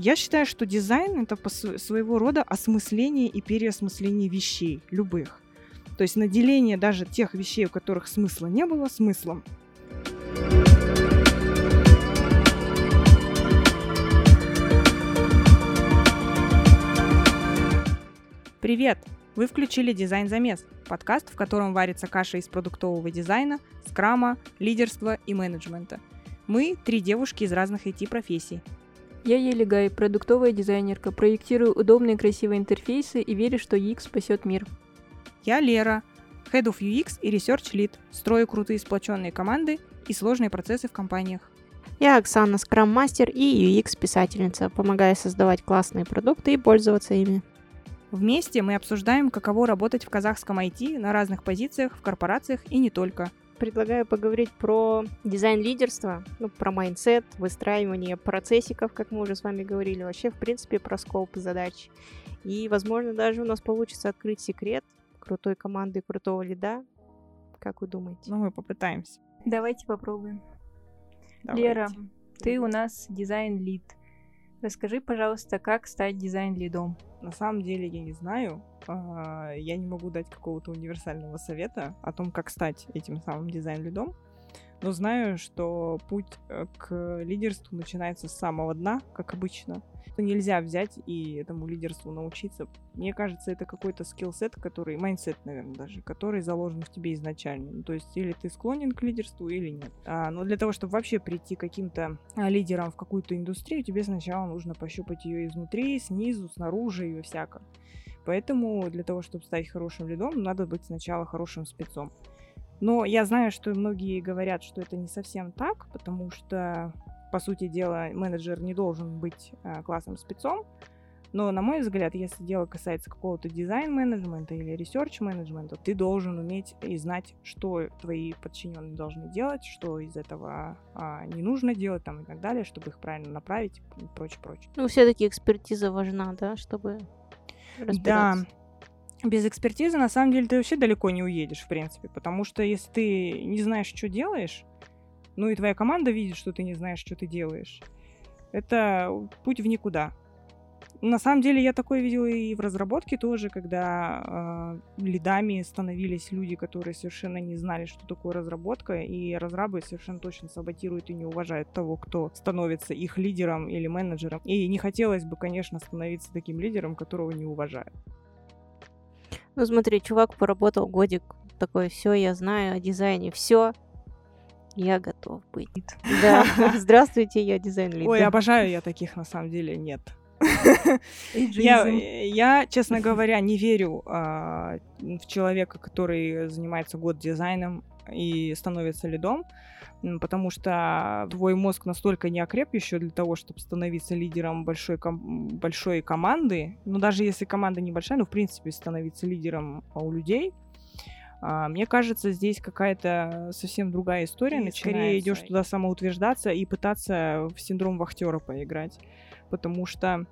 Я считаю, что дизайн — это своего рода осмысление и переосмысление вещей, любых. То есть наделение даже тех вещей, у которых смысла не было, смыслом. Привет! Вы включили «Дизайн замес» — подкаст, в котором варится каша из продуктового дизайна, скрама, лидерства и менеджмента. Мы — три девушки из разных IT-профессий. Я Ели Гай, продуктовая дизайнерка, проектирую удобные красивые интерфейсы и верю, что UX спасет мир. Я Лера, Head of UX и Research Lead, строю крутые сплоченные команды и сложные процессы в компаниях. Я Оксана, скрам-мастер и UX-писательница, помогая создавать классные продукты и пользоваться ими. Вместе мы обсуждаем, каково работать в казахском IT на разных позициях, в корпорациях и не только. Предлагаю поговорить про дизайн лидерства, ну, про mindset, выстраивание процессиков, как мы уже с вами говорили, вообще, в принципе, про scope задач. И, возможно, даже у нас получится открыть секрет крутой команды, крутого лида. Как вы думаете? Ну, мы попытаемся. Давайте попробуем. Давайте. Лера, ты у нас дизайн-лид. Расскажи, пожалуйста, как стать дизайн-лидом? На самом деле я не знаю. А, я не могу дать какого-то универсального совета о том, как стать этим самым дизайн-лидом. Но знаю, что путь э, к лидерству начинается с самого дна, как обычно. Что нельзя взять и этому лидерству научиться. Мне кажется, это какой-то skill set, который, mindset, наверное, даже, который заложен в тебе изначально. Ну, то есть или ты склонен к лидерству, или нет. А, но для того, чтобы вообще прийти каким-то а, лидером в какую-то индустрию, тебе сначала нужно пощупать ее изнутри, снизу, снаружи и всяко. Поэтому для того, чтобы стать хорошим lead ом, надо быть сначала хорошим спецом. Но я знаю, что многие говорят, что это не совсем так, потому что, по сути дела, менеджер не должен быть э, классным спецом. Но, на мой взгляд, если дело касается какого-то дизайн-менеджмента или research-менеджмента, ты должен уметь и знать, что твои подчиненные должны делать, что из этого а, не нужно делать там, и так далее, чтобы их правильно направить и прочее, прочее. Ну, все-таки экспертиза важна, да, чтобы разбираться. Да, без экспертизы, на самом деле, ты вообще далеко не уедешь, в принципе. Потому что если ты не знаешь, что делаешь, ну и твоя команда видит, что ты не знаешь, что ты делаешь, это путь в никуда. На самом деле я такое видела и в разработке тоже, когда э, лидами становились люди, которые совершенно не знали, что такое разработка, и разрабы совершенно точно саботируют и не уважают того, кто становится их лидером или менеджером. И не хотелось бы, конечно, становиться таким лидером, которого не уважают. Ну смотри, чувак поработал годик, такой, все, я знаю о дизайне, все, я готов быть. Да, здравствуйте, я дизайн лид. Ой, обожаю я таких, на самом деле, нет. Я, я, честно говоря, не верю а, в человека, который занимается год дизайном и становится лидом, потому что твой мозг настолько не окреп еще для того, чтобы становиться лидером большой, ком- большой команды. Ну, даже если команда небольшая, ну, в принципе, становиться лидером у людей. А, мне кажется, здесь какая-то совсем другая история. И Скорее идешь туда самоутверждаться и пытаться в синдром вахтера поиграть. Потому что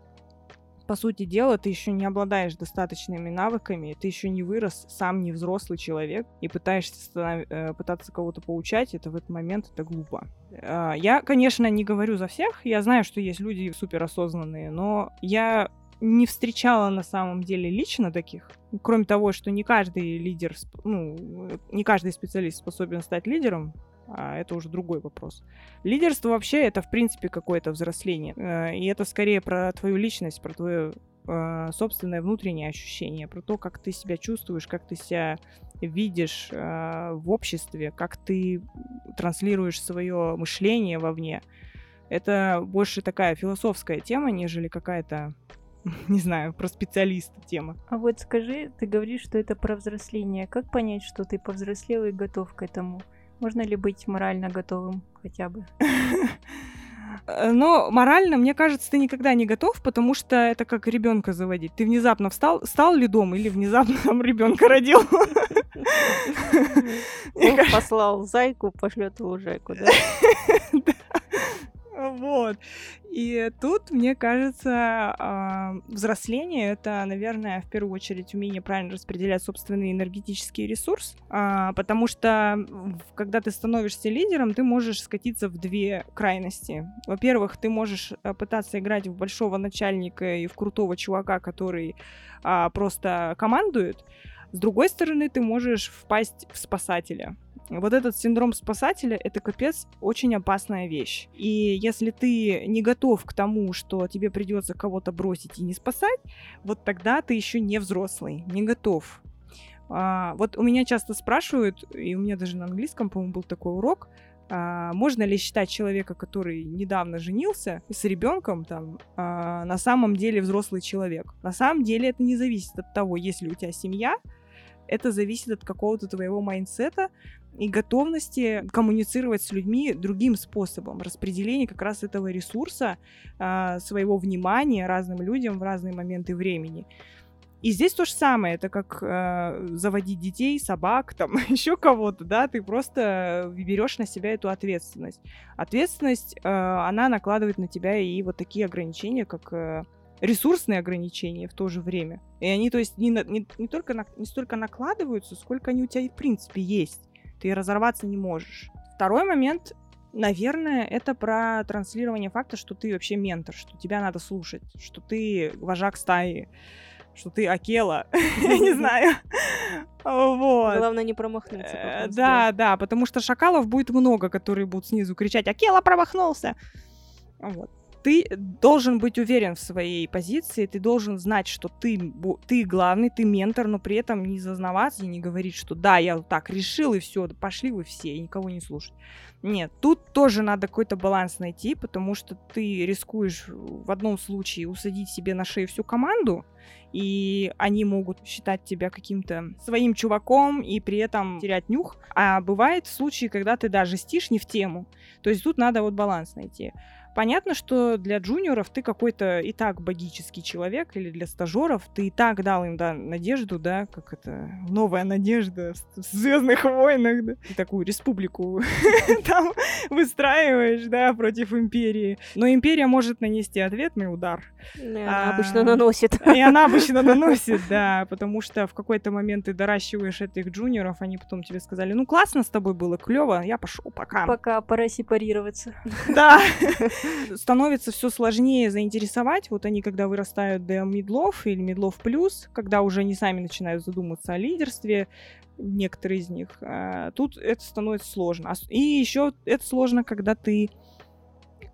по сути дела, ты еще не обладаешь достаточными навыками, ты еще не вырос, сам не взрослый человек, и пытаешься э, пытаться кого-то поучать, это в этот момент это глупо. Э, я, конечно, не говорю за всех, я знаю, что есть люди суперосознанные, но я не встречала на самом деле лично таких. Кроме того, что не каждый лидер, ну, не каждый специалист способен стать лидером, а это уже другой вопрос. Лидерство вообще это, в принципе, какое-то взросление. Э, и это скорее про твою личность, про твое э, собственное внутреннее ощущение, про то, как ты себя чувствуешь, как ты себя видишь э, в обществе, как ты транслируешь свое мышление вовне. Это больше такая философская тема, нежели какая-то не знаю, про специалиста тема. А вот скажи, ты говоришь, что это про взросление. Как понять, что ты повзрослел и готов к этому? Можно ли быть морально готовым хотя бы? Э, но морально, мне кажется, ты никогда не готов, потому что это как ребенка заводить. Ты внезапно встал, стал ли дом или внезапно там ребенка родил. послал зайку, пошлет его Жеку, да? Вот. И тут, мне кажется, а, взросление — это, наверное, в первую очередь умение правильно распределять собственный энергетический ресурс, а, потому что когда ты становишься лидером, ты можешь скатиться в две крайности. Во-первых, ты можешь э, пытаться играть в большого начальника и в крутого чувака, который а, просто командует, с другой стороны, ты можешь впасть в спасателя. Вот этот синдром спасателя — это капец очень опасная вещь. И если ты не готов к тому, что тебе придется кого-то бросить и не спасать, вот тогда ты еще не взрослый, не готов. А, вот у меня часто спрашивают, и у меня даже на английском, по-моему, был такой урок, а, можно ли считать человека, который недавно женился с ребенком, там, а, на самом деле взрослый человек. На самом деле это не зависит от того, есть ли у тебя семья, это зависит от какого-то твоего mindset а и готовности коммуницировать с людьми другим способом, распределение как раз этого ресурса, а, своего внимания разным людям в разные моменты времени. И здесь то же самое, это как э, заводить детей, собак, там еще кого-то, да, ты просто берешь на себя эту ответственность. Ответственность, э, она накладывает на тебя и вот такие ограничения, как э, ресурсные ограничения в то же время. И они, то есть, не, не, не, только на, не столько накладываются, сколько они у тебя, в принципе, есть. Ты разорваться не можешь. Второй момент, наверное, это про транслирование факта, что ты вообще ментор, что тебя надо слушать, что ты вожак стаи, что ты Акела, я не знаю. Вот. Главное не промахнуться. Э, да, да, потому что шакалов будет много, которые будут снизу кричать «Акела промахнулся!» Вот ты должен быть уверен в своей позиции, ты должен знать, что ты, ты главный, ты ментор, но при этом не зазнаваться и не говорить, что да, я вот так решил, и все, пошли вы все, и никого не слушать. Нет, тут тоже надо какой-то баланс найти, потому что ты рискуешь в одном случае усадить себе на шею всю команду, и они могут считать тебя каким-то своим чуваком и при этом терять нюх. А бывает случаи, когда ты даже стишь не в тему. То есть тут надо вот баланс найти. Понятно, что для джуниоров ты какой-то и так богический человек, или для стажеров ты и так дал им да, надежду, да, как это, новая надежда в Звездных войнах, да, ты такую республику там выстраиваешь, да, против империи. Но империя может нанести ответный удар. Она обычно наносит. И она обычно наносит, да, потому что в какой-то момент ты доращиваешь этих джуниоров, они потом тебе сказали, ну классно с тобой было, клево, я пошел, пока. Пока, пора сепарироваться. Да. становится все сложнее заинтересовать. Вот они, когда вырастают до медлов или медлов плюс, когда уже они сами начинают задумываться о лидерстве, некоторые из них, а, тут это становится сложно. И еще это сложно, когда ты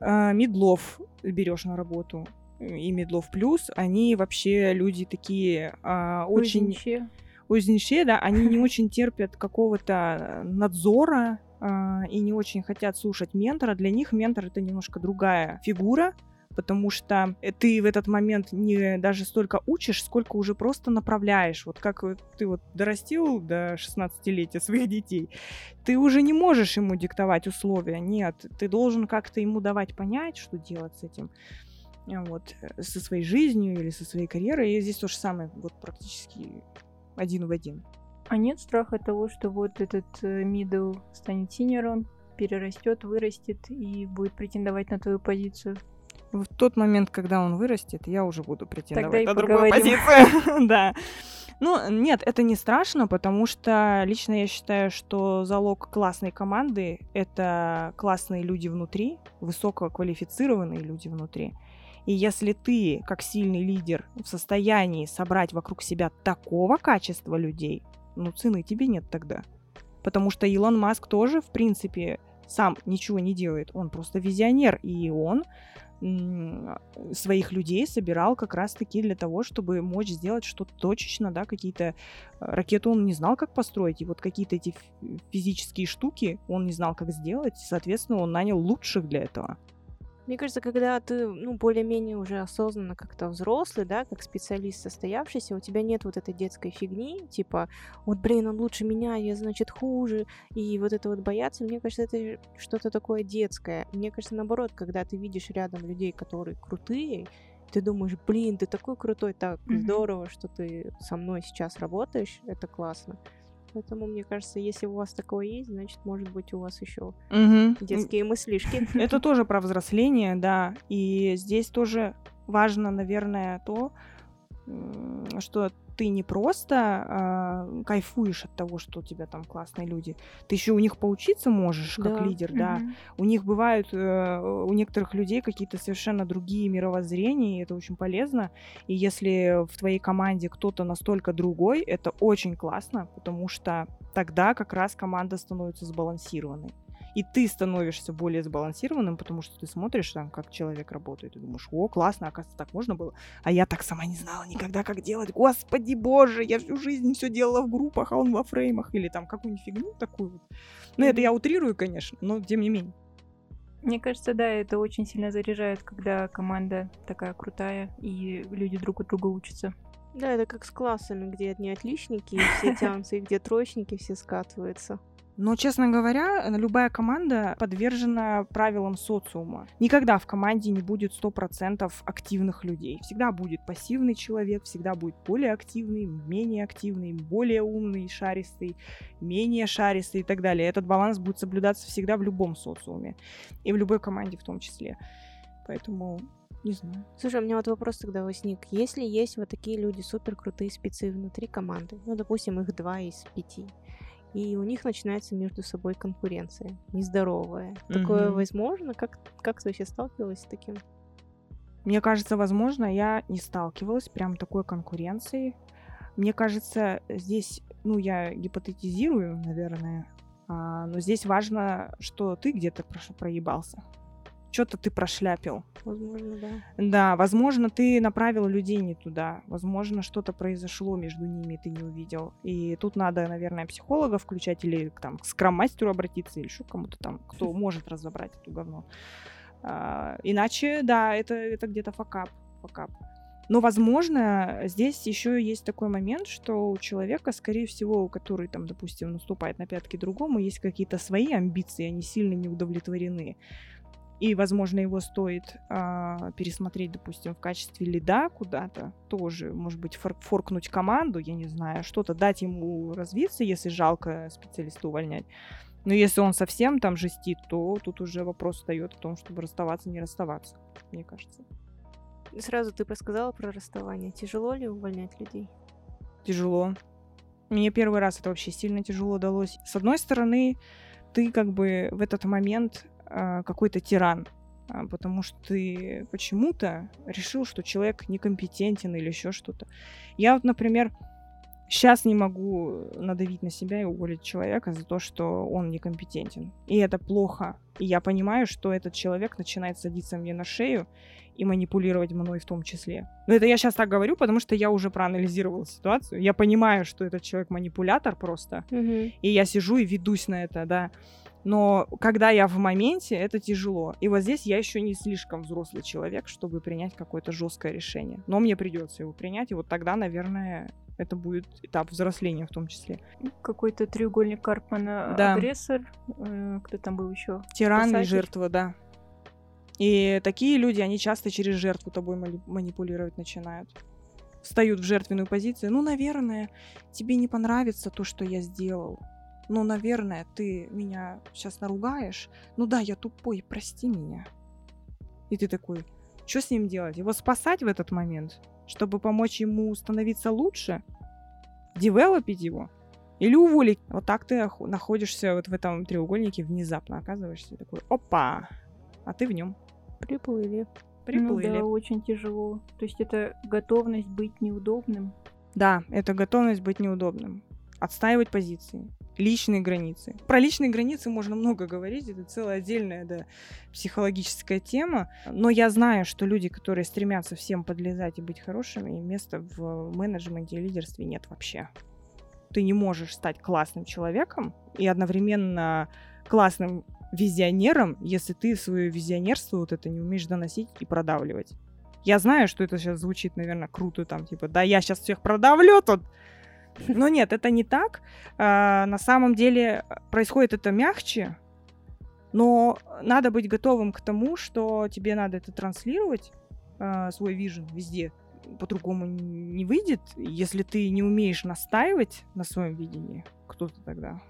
а, медлов берешь на работу и медлов плюс, они вообще люди такие а, очень... Узничие. Узничие, да, они не очень терпят какого-то надзора, и не очень хотят слушать ментора, для них ментор это немножко другая фигура, потому что ты в этот момент не даже столько учишь, сколько уже просто направляешь. Вот как ты вот дорастил до 16-летия своих детей, ты уже не можешь ему диктовать условия, нет, ты должен как-то ему давать понять, что делать с этим вот, э, со своей жизнью или со своей карьерой. И здесь то же самое, вот практически один в один. А нет страха того, что вот этот middle э, станет senior ом, перерастет, вырастет и будет претендовать на твою позицию? В тот момент, когда он вырастет, я уже буду претендовать Тогда на другую позицию. да. Ну, нет, это не страшно, потому что лично я считаю, что залог классной команды — это классные люди внутри, высококвалифицированные люди внутри. И если ты, как сильный лидер, в состоянии собрать вокруг себя такого качества людей, ну, цены тебе нет тогда. Потому что Илон Маск тоже, в принципе, сам ничего не делает. Он просто визионер, и он своих людей собирал как раз-таки для того, чтобы мочь сделать что-то точечно, да, какие-то э, ракеты он не знал, как построить, и вот какие-то эти физические штуки он не знал, как сделать, соответственно, он нанял лучших для этого. Мне кажется, когда ты, ну, более-менее уже осознанно как-то взрослый, да, как специалист состоявшийся, у тебя нет вот этой детской фигни, типа, вот, блин, он лучше меня, я, значит, хуже, и вот это вот бояться, мне кажется, это что-то такое детское. Мне кажется, наоборот, когда ты видишь рядом людей, которые крутые, ты думаешь, блин, ты такой крутой, так mm-hmm. здорово, что ты со мной сейчас работаешь, это классно. Поэтому, мне кажется, если у вас такое есть, значит, может быть, у вас еще угу. детские мыслишки. Это тоже про взросление, да. И здесь тоже важно, наверное, то, что ты не просто э, кайфуешь от того, что у тебя там классные люди, ты еще у них поучиться можешь как да. лидер, mm-hmm. да. У них бывают э, у некоторых людей какие-то совершенно другие мировоззрения, и это очень полезно. И если в твоей команде кто-то настолько другой, это очень классно, потому что тогда как раз команда становится сбалансированной и ты становишься более сбалансированным, потому что ты смотришь там, как человек работает, и думаешь, о, классно, оказывается, так можно было. А я так сама не знала никогда, как делать. Господи боже, я всю жизнь все делала в группах, а он во фреймах. Или там какую-нибудь фигню такую вот. Ну, это я утрирую, конечно, но тем не менее. Мне кажется, да, это очень сильно заряжает, когда команда такая крутая, и люди друг у друга учатся. Да, это как с классами, где одни отличники, все тянутся, и где троечники все скатываются. Но, честно говоря, любая команда подвержена правилам социума. Никогда в команде не будет 100% активных людей. Всегда будет пассивный человек, всегда будет более активный, менее активный, более умный, шаристый, менее шаристый и так далее. Этот баланс будет соблюдаться всегда в любом социуме. И в любой команде в том числе. Поэтому не знаю. Слушай, у меня вот вопрос тогда возник. Если есть вот такие люди, супер крутые спецы внутри команды, ну, допустим, их два из пяти, и у них начинается между собой конкуренция нездоровая. Такое возможно? Как, как ты вообще сталкивалась с таким? Мне кажется, возможно, я не сталкивалась прям такой конкуренцией. Мне кажется, здесь, ну, я гипотетизирую, наверное, а, но здесь важно, что ты где-то проебался что-то ты прошляпил. Возможно, да. Да, возможно, ты направил людей не туда. Возможно, что-то произошло между ними, ты не увидел. И тут надо, наверное, психолога включать или там к скрам-мастеру обратиться, или еще кому-то там, кто может разобрать эту говно. А, иначе, да, это, это где-то факап. факап. Но, возможно, здесь еще есть такой момент, что у человека, скорее всего, который, там, допустим, наступает на пятки другому, есть какие-то свои амбиции, они сильно не удовлетворены. И, возможно, его стоит а, пересмотреть, допустим, в качестве лида куда-то. Тоже, может быть, фор- форкнуть команду, я не знаю, что-то дать ему развиться, если жалко специалиста увольнять. Но если он совсем там жестит, то тут уже вопрос встает о том, чтобы расставаться, не расставаться, мне кажется. Сразу ты подсказала про расставание. Тяжело ли увольнять людей? Тяжело. Мне первый раз это вообще сильно тяжело далось. С одной стороны, ты как бы в этот момент какой-то тиран, а, потому что ты почему-то решил, что человек некомпетентен или еще что-то. Я вот, например, сейчас не могу надавить на себя и уволить человека за то, что он некомпетентен. И это плохо. И я понимаю, что этот человек начинает садиться мне на шею и манипулировать мной в том числе. Но это я сейчас так говорю, потому что я уже проанализировала ситуацию. Я понимаю, что этот человек манипулятор просто. Mm-hmm. И я сижу и ведусь на это, да. Но когда я в моменте, это тяжело. И вот здесь я еще не слишком взрослый человек, чтобы принять какое-то жесткое решение. Но мне придется его принять, и вот тогда, наверное, это будет этап взросления в том числе. Какой-то треугольник Карпмана да. агрессор. Э, кто там был еще? Тиран Спасатель. и жертва, да. И такие люди, они часто через жертву тобой манипулировать начинают. Встают в жертвенную позицию. Ну, наверное, тебе не понравится то, что я сделал ну, наверное, ты меня сейчас наругаешь. Ну да, я тупой, прости меня. И ты такой, что с ним делать? Его спасать в этот момент, чтобы помочь ему становиться лучше? Девелопить его? Или уволить? Вот так ты находишься вот в этом треугольнике, внезапно оказываешься такой, опа, а ты в нем. Приплыли. Приплыли. Ну да, очень тяжело. То есть это готовность быть неудобным. Да, это готовность быть неудобным. Отстаивать позиции личные границы. Про личные границы можно много говорить, это целая отдельная да, психологическая тема. Но я знаю, что люди, которые стремятся всем подлезать и быть хорошими, места в менеджменте и лидерстве нет вообще. Ты не можешь стать классным человеком и одновременно классным визионером, если ты свое визионерство вот это не умеешь доносить и продавливать. Я знаю, что это сейчас звучит, наверное, круто, там, типа, да, я сейчас всех продавлю тут, но нет, это не так. А, на самом деле происходит это мягче, но надо быть готовым к тому, что тебе надо это транслировать, а, свой вижен везде. по-другому не выйдет. Если ты не умеешь настаивать на своем видении, кто ты тогда?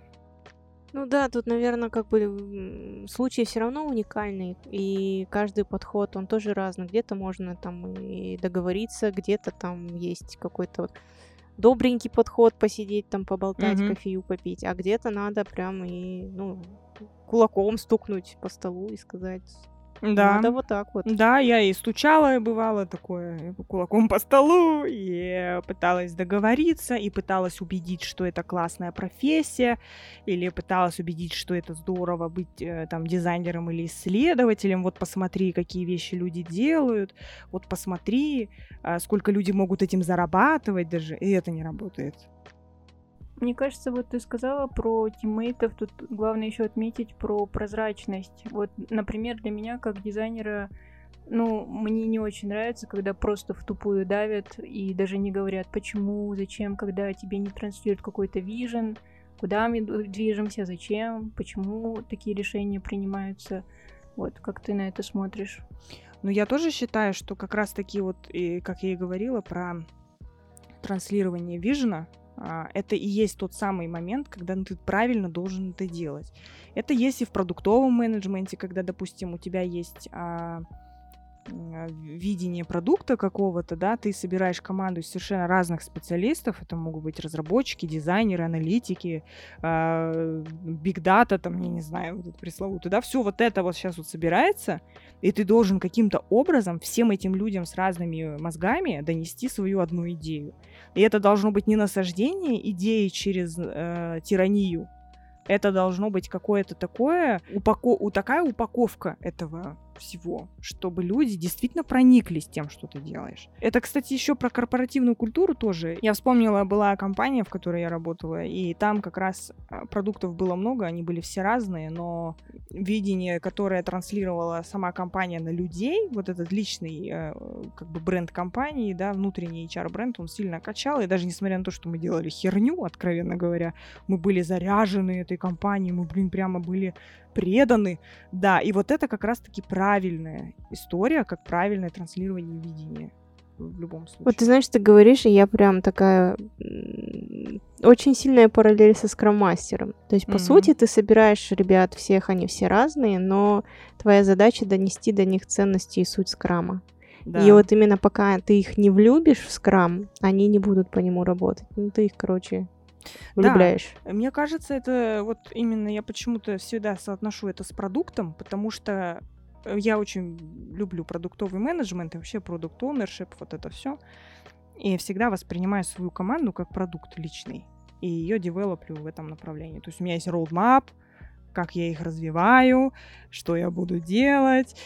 Ну да, тут, наверное, как бы случай все равно уникальный, и каждый подход, он тоже разный. Где-то можно там и договориться, где-то там есть какой-то вот добренький подход, посидеть там, поболтать, mm-hmm. кофею попить, а где-то надо прям и, ну, кулаком стукнуть по столу и сказать, да. Надо вот так вот. Да, я и стучала, и бывало такое, кулаком по столу, и пыталась договориться, и пыталась убедить, что это классная профессия, или пыталась убедить, что это здорово быть э, там дизайнером или исследователем. Вот посмотри, какие вещи люди делают, вот посмотри, а, сколько люди могут этим зарабатывать даже, и это не работает. Мне кажется, вот ты сказала про тиммейтов, тут главное еще отметить про прозрачность. Вот, например, для меня как дизайнера, ну, мне не очень нравится, когда просто в тупую давят и даже не говорят, почему, зачем, когда тебе не транслируют какой-то вижен, куда мы движемся, зачем, почему такие решения принимаются. Вот, как ты на это смотришь? Ну, я тоже считаю, что как раз таки вот, и, как я и говорила, про транслирование вижена, это и есть тот самый момент, когда ты правильно должен это делать. Это есть и в продуктовом менеджменте, когда, допустим, у тебя есть а, а, видение продукта какого-то, да, ты собираешь команду из совершенно разных специалистов, это могут быть разработчики, дизайнеры, аналитики, биг дата, там, я не знаю, вот это пресловутый, да, все вот это вот сейчас вот собирается, и ты должен каким-то образом всем этим людям с разными мозгами донести свою одну идею. И это должно быть не насаждение идеи через э, тиранию, это должно быть какое-то такое, упако... такая упаковка этого всего, чтобы люди действительно прониклись тем, что ты делаешь. Это, кстати, еще про корпоративную культуру тоже. Я вспомнила, была компания, в которой я работала, и там как раз а, продуктов было много, они были все разные, но видение, которое транслировала сама компания на людей, вот этот личный э, как бы бренд компании, да, внутренний HR-бренд, он сильно качал, и даже несмотря на то, что мы делали херню, откровенно говоря, мы были заряжены этой компанией, мы, блин, прямо были преданы. Да, и вот это как раз-таки правильная история, как правильное транслирование видения в любом случае. Вот ты знаешь, ты говоришь, и я прям такая очень сильная параллель со скроммастером. То есть, по mm-hmm. сути, ты собираешь ребят всех, они все разные, но твоя задача донести до них ценности и суть скрама. Да. И вот именно пока ты их не влюбишь в скрам, они не будут по нему работать. Ну, ты их, короче, влюбляешь. Да, мне кажется, это вот именно я почему-то всегда соотношу это с продуктом, потому что э, я очень люблю продуктовый менеджмент и вообще продукт ownership, вот это все. И всегда воспринимаю свою команду как продукт личный. И ее девелоплю в этом направлении. То есть у меня есть roadmap, как я их развиваю, что я буду делать,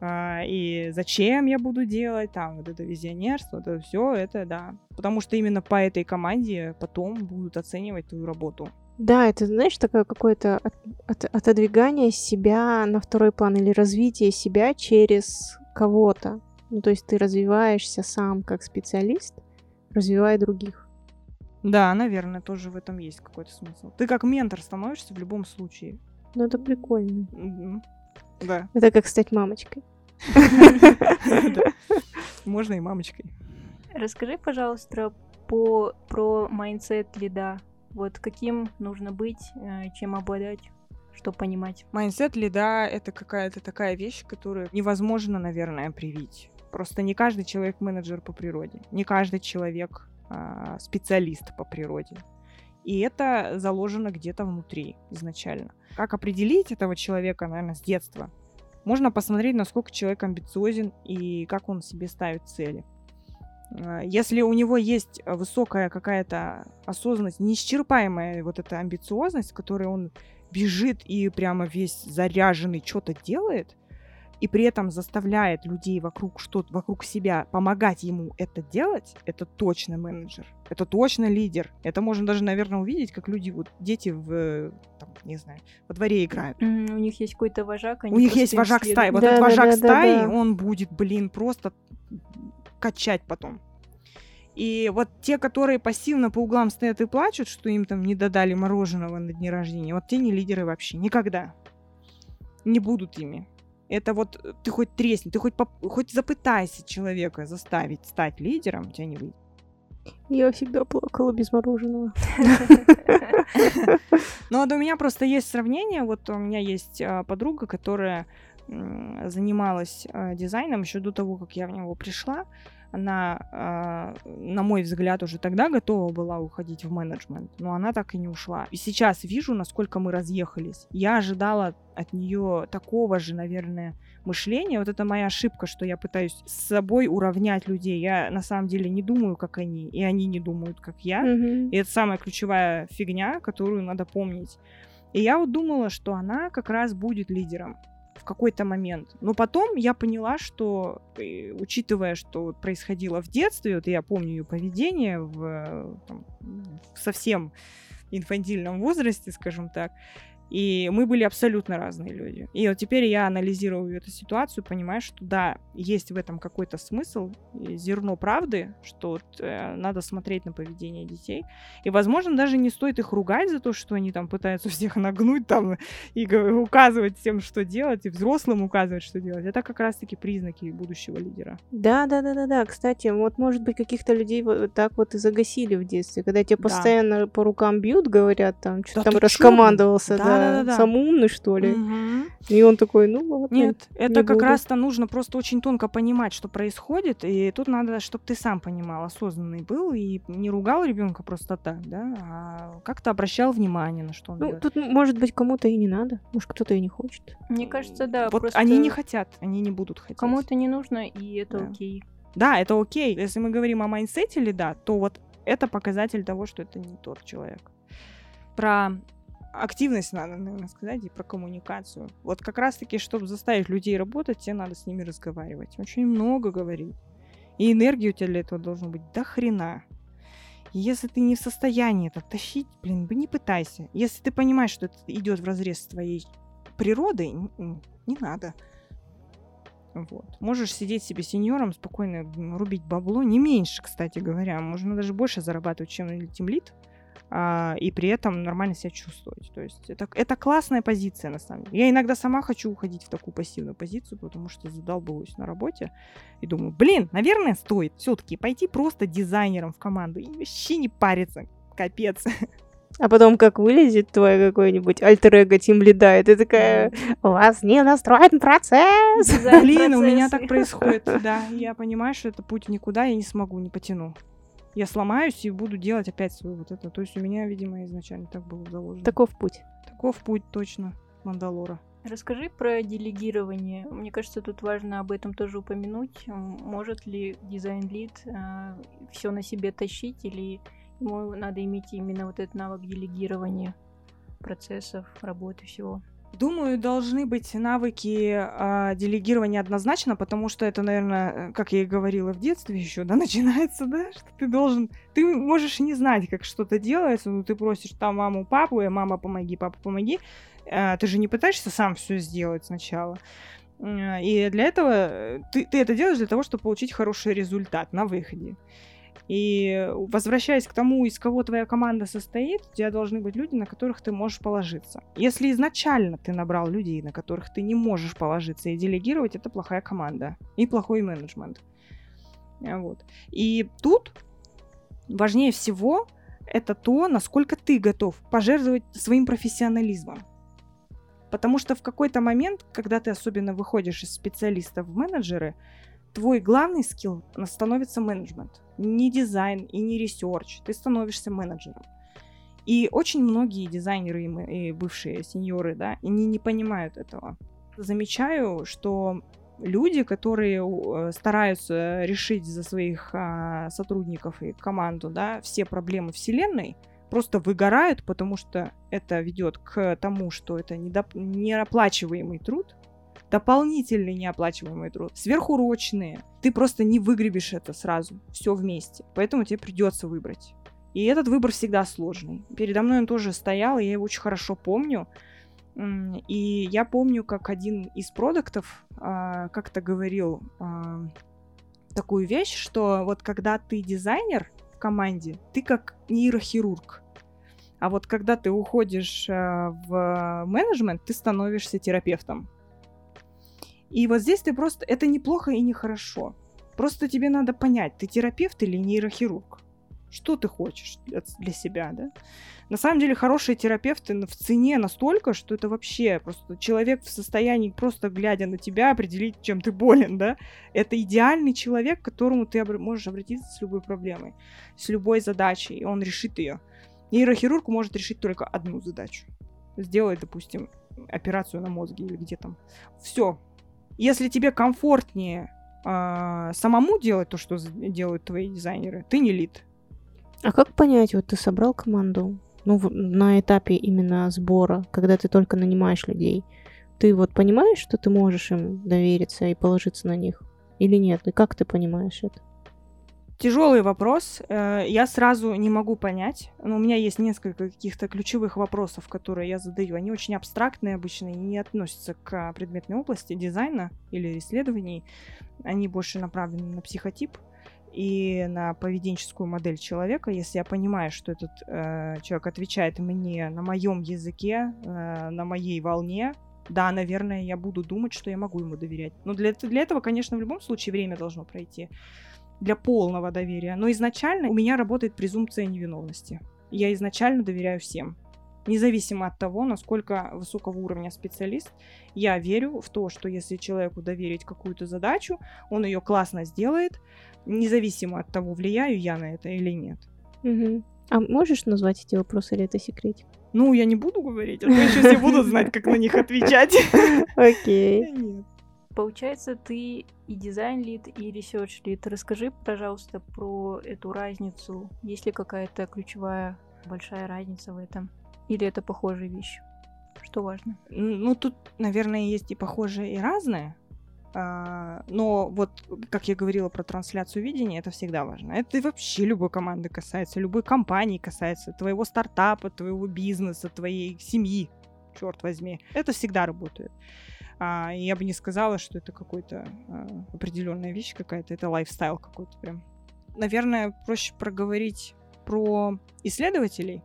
а, и зачем я буду делать, там, вот это визионерство, вот это все, это да. Потому что именно по этой команде потом будут оценивать твою работу. Да, это, знаешь, такое какое-то от, от, отодвигание себя на второй план или развитие себя через кого-то. Ну, то есть ты развиваешься сам как специалист, развивая других. Да, наверное, тоже в этом есть какой-то смысл. Ты как ментор становишься в любом случае. Ну, это прикольно. Mm-hmm. Да. Это как стать мамочкой. Можно и мамочкой. Расскажи, пожалуйста, по, про mindset lead а. Вот каким нужно быть, э, чем обладать, что понимать? Mindset lead а — это какая-то такая вещь, которую невозможно, наверное, привить. Просто не каждый человек менеджер по природе, не каждый человек а, специалист по природе. И это заложено где-то внутри изначально. Как определить этого человека, наверное, с детства? Можно посмотреть, насколько человек амбициозен и как он себе ставит цели. А, если у него есть высокая какая-то осознанность, неисчерпаемая вот эта амбициозность, которой он бежит и прямо весь заряженный что-то делает, и при этом заставляет людей вокруг что вокруг себя помогать ему это делать, это точно менеджер, это точно лидер. Это можно даже, наверное, увидеть, как люди, вот дети в, там, не знаю, во дворе играют. Mm, у них есть какой-то вожак, они У них есть вожак следуют. стаи. Вот да, этот да, вожак да, стаи, да, да. он будет, блин, просто качать потом. И вот те, которые пассивно по углам стоят и плачут, что им там не додали мороженого на дне рождения, вот те не лидеры вообще. Никогда. Не будут ими. Это вот э, ты хоть тресни, ты хоть, поп- хоть запытайся человека заставить стать лидером, у тебя не выйдет. Я всегда плакала без мороженого. Ну, вот у меня просто есть сравнение. Вот у меня есть а, подруга, которая занималась а, дизайном еще до того, как я в него пришла она, э, на мой взгляд, уже тогда готова была уходить в менеджмент, но она так и не ушла. И сейчас вижу, насколько мы разъехались. Я ожидала от нее такого же, наверное, мышления. Вот это моя ошибка, что я пытаюсь с собой уравнять людей. Я на самом деле не думаю, как они, и они не думают, как я. Mm-hmm. И это самая ключевая фигня, которую надо помнить. И я вот думала, что она как раз будет лидером какой-то момент. Но потом я поняла, что, э, учитывая, что происходило в детстве, вот я помню ее поведение в, там, в совсем инфантильном возрасте, скажем так, и мы были абсолютно разные люди. И вот теперь я анализирую эту ситуацию, понимаю, что да, есть в этом какой-то смысл, зерно правды, что э, надо смотреть на поведение детей. И, возможно, даже не стоит их ругать за то, что они там пытаются всех нагнуть там и указывать всем, что делать, и взрослым указывать, что делать. Это как раз-таки признаки будущего лидера. Да, да, да, да, да. Кстати, вот может быть каких-то людей вот так вот и загасили в детстве, когда тебя постоянно да. по рукам бьют, говорят, там что да там раскомандовался, да, да, да, самый умный, что ли. Угу. И он такой, ну ладно. Нет, это как раз-то нужно просто очень тонко понимать, что происходит, и тут надо, чтобы ты сам понимал, осознанный был и не ругал ребенка просто так, да, а как-то обращал внимание на что он Ну, делает. тут, может быть, кому-то и не надо, может, кто-то и не хочет. Мне кажется, да. Вот просто... они не хотят, они не будут хотеть. Кому-то не нужно, и это да. окей. Да, это окей. Если мы говорим о майнсете или да, то вот это показатель того, что это не тот человек. Про активность надо, наверное, сказать, и про коммуникацию. Вот как раз-таки, чтобы заставить людей работать, тебе надо с ними разговаривать. Очень много говорить. И энергии у тебя для этого должно быть до хрена. И если ты не в состоянии это тащить, блин, не пытайся. Если ты понимаешь, что это идет в разрез с твоей природой, не надо. Вот. Можешь сидеть себе сеньором, спокойно рубить бабло, не меньше, кстати говоря. Можно даже больше зарабатывать, чем тимлит а, и при этом нормально себя чувствовать. То есть это, это классная позиция, на самом деле. Я иногда сама хочу уходить в такую пассивную позицию, потому что задолбываюсь на работе и думаю, блин, наверное, стоит все-таки пойти просто дизайнером в команду и вообще не париться. Капец. А потом, как вылезет твой какой-нибудь альтер-эго Тим Лида, и ты такая, у вас не настроен процесс. Блин, у меня так происходит, да. Я понимаю, что это путь никуда, я не смогу, не потяну я сломаюсь и буду делать опять свой вот это. То есть у меня, видимо, изначально так было заложено. Таков путь. Таков путь, точно, Мандалора. Расскажи про делегирование. Мне кажется, тут важно об этом тоже упомянуть. Может ли дизайн-лид э, все на себе тащить, или ему надо иметь именно вот этот навык делегирования процессов, работы всего? Думаю, должны быть навыки э, делегирования однозначно, потому что это, наверное, как я и говорила в детстве еще, да, начинается, да, что ты должен, ты можешь не знать, как что-то делается, но ты просишь там маму, папу, и мама, помоги, папа, помоги, э, ты же не пытаешься сам все сделать сначала. И для этого э, ты, ты это делаешь для того, чтобы получить хороший результат на выходе. И возвращаясь к тому, из кого твоя команда состоит, у тебя должны быть люди, на которых ты можешь положиться. Если изначально ты набрал людей, на которых ты не можешь положиться и делегировать, это плохая команда и плохой менеджмент. А, вот. И тут важнее всего это то, насколько ты готов пожертвовать своим профессионализмом. Потому что в какой-то момент, когда ты особенно выходишь из специалиста в менеджеры, твой главный skill становится менеджмент. Не дизайн и не research. Ты становишься менеджером. И очень многие дизайнеры и бывшие senior ы, да, они не понимают этого. Замечаю, что люди, которые э, стараются решить за своих а, сотрудников и команду, да, все проблемы вселенной, просто выгорают, потому что это ведет к тому, что это недоп- неоплачиваемый труд, дополнительный неоплачиваемый труд, сверхурочные. Ты просто не выгребешь это сразу, все вместе. Поэтому тебе придется выбрать. И этот выбор всегда сложный. Передо мной он тоже стоял, я его очень хорошо помню. И я помню, как один из продуктов а, как-то говорил а, такую вещь, что вот когда ты дизайнер в команде, ты как нейрохирург. А вот когда ты уходишь а, в менеджмент, ты становишься терапевтом. И вот здесь ты просто... Это неплохо и нехорошо. Просто тебе надо понять, ты терапевт или нейрохирург. Что ты хочешь для себя, да? На самом деле хорошие терапевты в цене настолько, что это вообще просто человек в состоянии, просто глядя на тебя, определить, чем ты болен, да? Это идеальный человек, к которому ты можешь обратиться с любой проблемой, с любой задачей, и он решит ее. Нейрохирург может решить только одну задачу. Сделать, допустим, операцию на мозге или где там. Все. Если тебе комфортнее э, самому делать то, что делают твои дизайнеры, ты не лид. А как понять, вот ты собрал команду, ну, на этапе именно сбора, когда ты только нанимаешь людей, ты вот понимаешь, что ты можешь им довериться и положиться на них? Или нет? И как ты понимаешь это? Тяжелый вопрос. Э, я сразу не могу понять. Но у меня есть несколько каких-то ключевых вопросов, которые я задаю. Они очень абстрактные обычно и не относятся к предметной области дизайна или исследований. Они больше направлены на психотип и на поведенческую модель человека, если я понимаю, что этот э, человек отвечает мне на моем языке, э, на моей волне, да, наверное, я буду думать, что я могу ему доверять. Но для, для этого, конечно, в любом случае время должно пройти для полного доверия. Но изначально у меня работает презумпция невиновности. Я изначально доверяю всем. Независимо от того, насколько высокого уровня специалист, я верю в то, что если человеку доверить какую-то задачу, он ее классно сделает, независимо от того, влияю я на это или нет. Угу. А можешь назвать эти вопросы или это секретик? Ну, я не буду говорить, а то еще все будут знать, как на них отвечать. Окей. Получается, ты и дизайн-lead, и research-lead. Расскажи, пожалуйста, про эту разницу. Есть ли какая-то ключевая большая разница в этом? Или это похожие вещи? Что важно? Ну, тут, наверное, есть и похожие, и разные. А, но вот, как я говорила про трансляцию видения, это всегда важно. Это вообще любой команды касается, любой компании касается, твоего стартапа, твоего бизнеса, твоей семьи, черт возьми. Это всегда работает. А, я бы не сказала, что это какой-то а, определенная вещь какая-то, это лайфстайл какой-то прям. Наверное, проще проговорить про исследователей,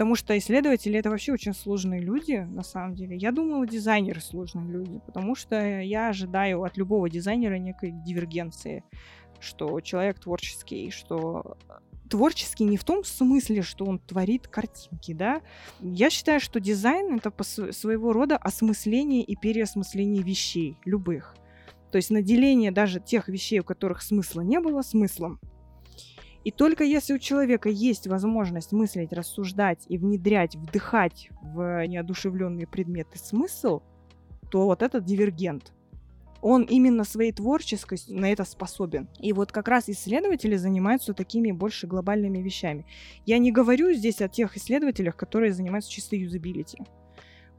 Потому что исследователи это вообще очень сложные люди, на самом деле. Я думала, дизайнеры сложные люди, потому что я ожидаю от любого дизайнера некой дивергенции, что человек творческий, что творческий не в том смысле, что он творит картинки, да. Я считаю, что дизайн это своего рода осмысление и переосмысление вещей, любых. То есть наделение даже тех вещей, у которых смысла не было, смыслом. И только если у человека есть возможность мыслить, рассуждать и внедрять, вдыхать в неодушевленные предметы смысл, то вот этот дивергент. Он именно своей творческостью на это способен. И вот как раз исследователи занимаются такими больше глобальными вещами. Я не говорю здесь о тех исследователях, которые занимаются чисто юзабилити.